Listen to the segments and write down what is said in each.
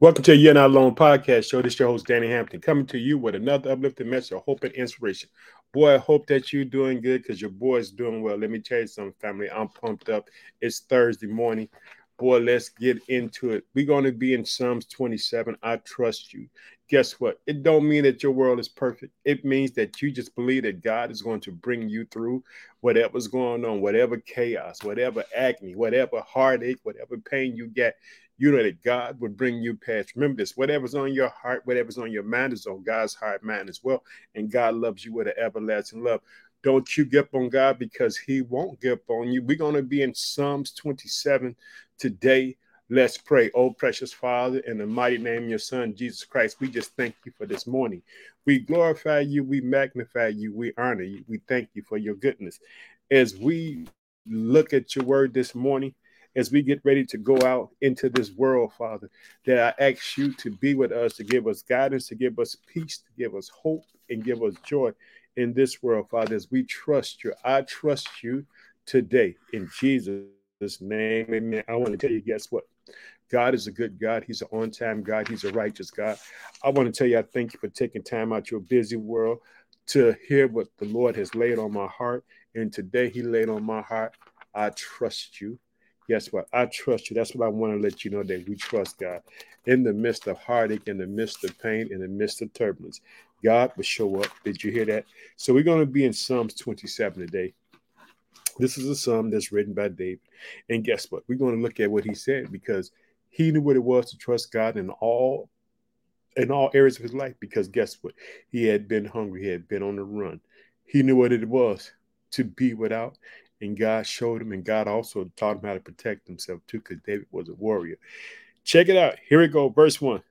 Welcome to a You're Not Alone podcast show. This is your host, Danny Hampton, coming to you with another uplifting message of hope and inspiration. Boy, I hope that you're doing good because your boy's doing well. Let me tell you something, family. I'm pumped up. It's Thursday morning. Boy, let's get into it. We're going to be in Psalms 27. I trust you. Guess what? It don't mean that your world is perfect. It means that you just believe that God is going to bring you through whatever's going on, whatever chaos, whatever acne, whatever heartache, whatever pain you get you know that God would bring you past. Remember this whatever's on your heart, whatever's on your mind is on God's heart, mind as well. And God loves you with an everlasting love. Don't you give up on God because He won't give up on you. We're going to be in Psalms 27 today. Let's pray. Oh, precious Father, in the mighty name of your Son, Jesus Christ, we just thank you for this morning. We glorify you, we magnify you, we honor you, we thank you for your goodness. As we look at your word this morning, as we get ready to go out into this world, Father, that I ask you to be with us, to give us guidance, to give us peace, to give us hope, and give us joy in this world, Father, as we trust you. I trust you today in Jesus' name. Amen. I want to tell you, guess what? God is a good God. He's an on time God. He's a righteous God. I want to tell you, I thank you for taking time out your busy world to hear what the Lord has laid on my heart. And today, He laid on my heart. I trust you guess what? I trust you. That's what I want to let you know that we trust God. In the midst of heartache, in the midst of pain, in the midst of turbulence, God will show up. Did you hear that? So we're going to be in Psalms 27 today. This is a psalm that's written by David. And guess what? We're going to look at what he said because he knew what it was to trust God in all in all areas of his life. Because guess what? He had been hungry, he had been on the run. He knew what it was to be without and God showed him, and God also taught him how to protect himself too, because David was a warrior. Check it out. Here we go, verse one.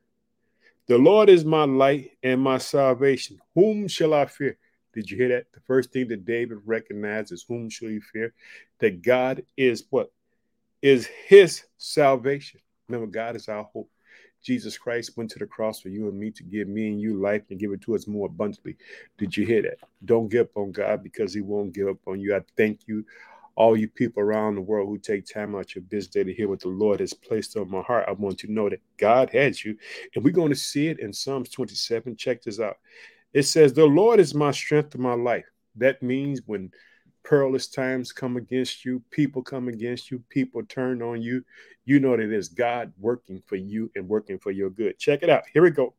The Lord is my light and my salvation. Whom shall I fear? Did you hear that? The first thing that David recognizes, whom shall you fear? That God is what? Is his salvation. Remember, God is our hope. Jesus Christ went to the cross for you and me to give me and you life and give it to us more abundantly. Did you hear that? Don't give up on God because He won't give up on you. I thank you, all you people around the world who take time out your busy day to hear what the Lord has placed on my heart. I want you to know that God has you, and we're going to see it in Psalms 27. Check this out. It says, The Lord is my strength of my life. That means when perilous times come against you, people come against you, people turn on you, you know that it's God working for you and working for your good. Check it out. Here we go.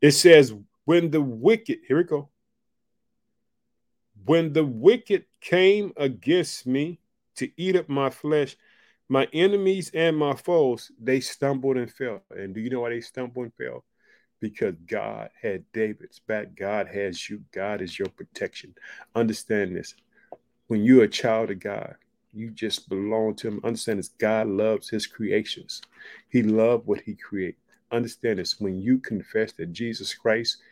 It says, when the wicked, here we go. When the wicked came against me to eat up my flesh, my enemies and my foes, they stumbled and fell. And do you know why they stumbled and fell? Because God had David's back. God has you. God is your protection. Understand this when you're a child of God, you just belong to him. Understand this God loves his creations. He loved what he created. Understand this when you confess that Jesus Christ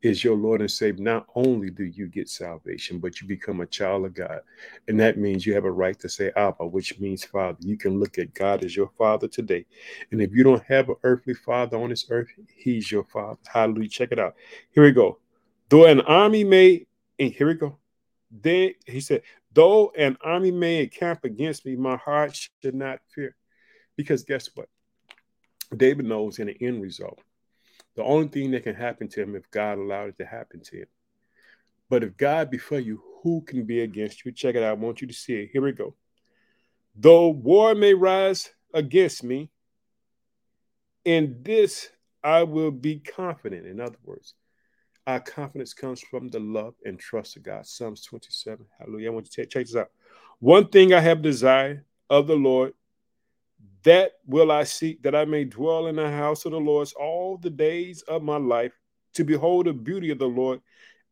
is your Lord and Savior, not only do you get salvation, but you become a child of God. And that means you have a right to say Abba, which means Father. You can look at God as your Father today. And if you don't have an earthly Father on this earth, He's your Father. Hallelujah. Check it out. Here we go. Though an army may, and here we go. Then he said, Though an army may encamp against me, my heart should not fear. Because guess what? David knows in the end result, the only thing that can happen to him if God allowed it to happen to him. But if God be for you, who can be against you? Check it out. I want you to see it. Here we go. Though war may rise against me, in this I will be confident. In other words, our confidence comes from the love and trust of God. Psalms 27. Hallelujah. I want you to check this out. One thing I have desired of the Lord, that will I seek, that I may dwell in the house of the Lord all the days of my life, to behold the beauty of the Lord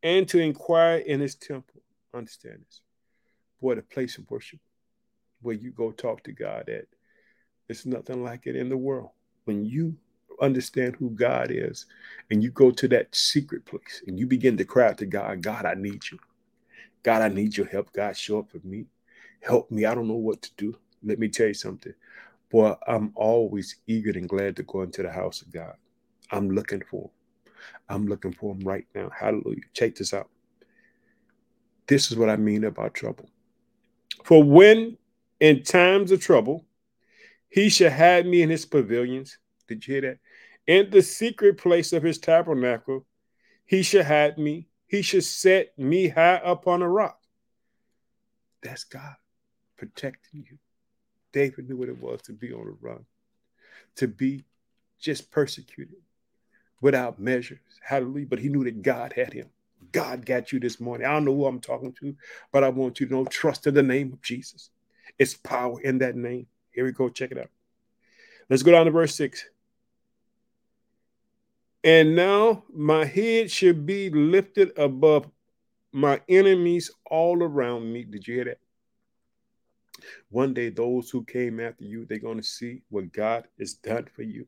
and to inquire in his temple. Understand this. Boy, the place of worship where you go talk to God at, it's nothing like it in the world. When you understand who God is, and you go to that secret place and you begin to cry out to God, God, I need you. God, I need your help. God, show up for me. Help me. I don't know what to do. Let me tell you something. Boy, I'm always eager and glad to go into the house of God. I'm looking for him. I'm looking for him right now. Hallelujah. Check this out. This is what I mean about trouble. For when in times of trouble, he shall hide me in his pavilions Did you hear that? In the secret place of his tabernacle, he should hide me. He should set me high upon a rock. That's God protecting you. David knew what it was to be on the run, to be just persecuted without measures. Hallelujah. But he knew that God had him. God got you this morning. I don't know who I'm talking to, but I want you to know trust in the name of Jesus. It's power in that name. Here we go. Check it out. Let's go down to verse 6. And now my head should be lifted above my enemies all around me. Did you hear that? One day, those who came after you, they're going to see what God has done for you.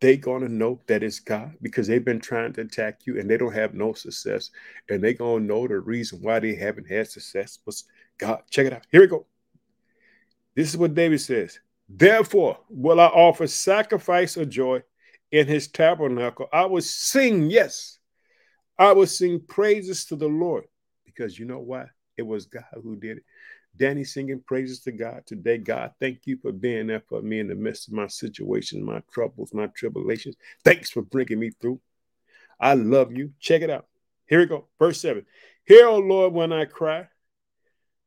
They're going to know that it's God because they've been trying to attack you and they don't have no success. And they're going to know the reason why they haven't had success was God. Check it out. Here we go. This is what David says. Therefore, will I offer sacrifice of joy in his tabernacle. I will sing, yes, I will sing praises to the Lord because you know why? It was God who did it. Danny singing praises to God today. God, thank you for being there for me in the midst of my situation, my troubles, my tribulations. Thanks for bringing me through. I love you. Check it out. Here we go. Verse 7. Hear, O Lord, when I cry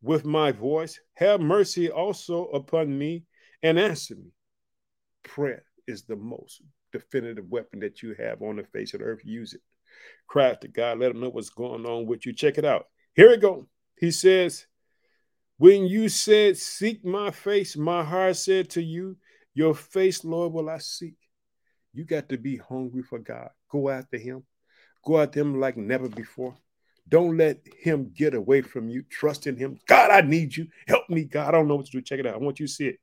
with my voice. Have mercy also upon me and answer me. Prayer is the most definitive weapon that you have on the face of the earth. Use it. Cry to God. Let him know what's going on with you. Check it out. Here we go. He says, When you said, Seek my face, my heart said to you, Your face, Lord, will I seek. You got to be hungry for God. Go after him. Go after him like never before. Don't let him get away from you. Trust in him. God, I need you. Help me, God. I don't know what to do. Check it out. I want you to see it.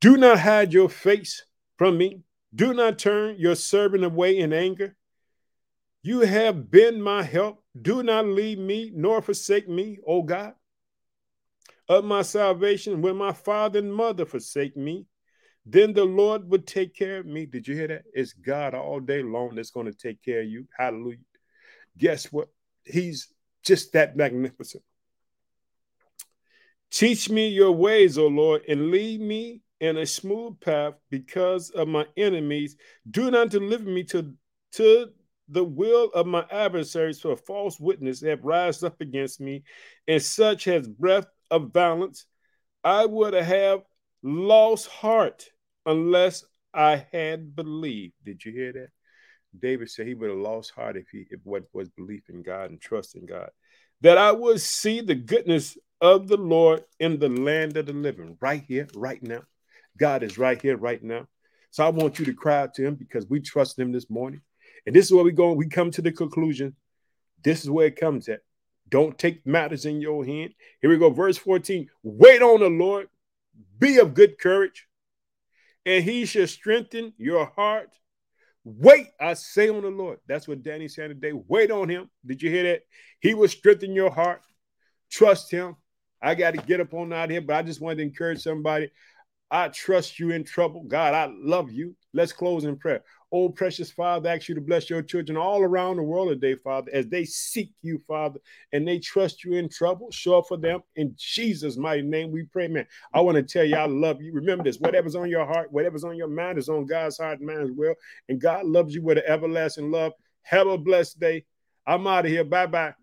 Do not hide your face from me. Do not turn your servant away in anger. You have been my help. Do not leave me nor forsake me, O God. Of my salvation, when my father and mother forsake me, then the Lord would take care of me. Did you hear that? It's God all day long that's going to take care of you. Hallelujah. Guess what? He's just that magnificent. Teach me your ways, O Lord, and lead me in a smooth path because of my enemies. Do not deliver me to, to the will of my adversaries, for false witness have rised up against me, and such has breath of violence. I would have lost heart unless I had believed. Did you hear that? David said he would have lost heart if he if what was belief in God and trust in God. That I would see the goodness of the Lord in the land of the living, right here, right now. God is right here, right now. So I want you to cry out to him because we trust him this morning. And this is where we go. We come to the conclusion. This is where it comes at. Don't take matters in your hand. Here we go. Verse 14. Wait on the Lord. Be of good courage, and he shall strengthen your heart. Wait, I say on the Lord. That's what Danny said today. Wait on him. Did you hear that? He will strengthen your heart. Trust him. I got to get up on out here, but I just wanted to encourage somebody. I trust you in trouble. God, I love you. Let's close in prayer. Oh, precious Father, I ask you to bless your children all around the world today, Father, as they seek you, Father, and they trust you in trouble. Show up for them. In Jesus' mighty name, we pray, man. I want to tell you, I love you. Remember this whatever's on your heart, whatever's on your mind is on God's heart and mind as well. And God loves you with an everlasting love. Have a blessed day. I'm out of here. Bye bye.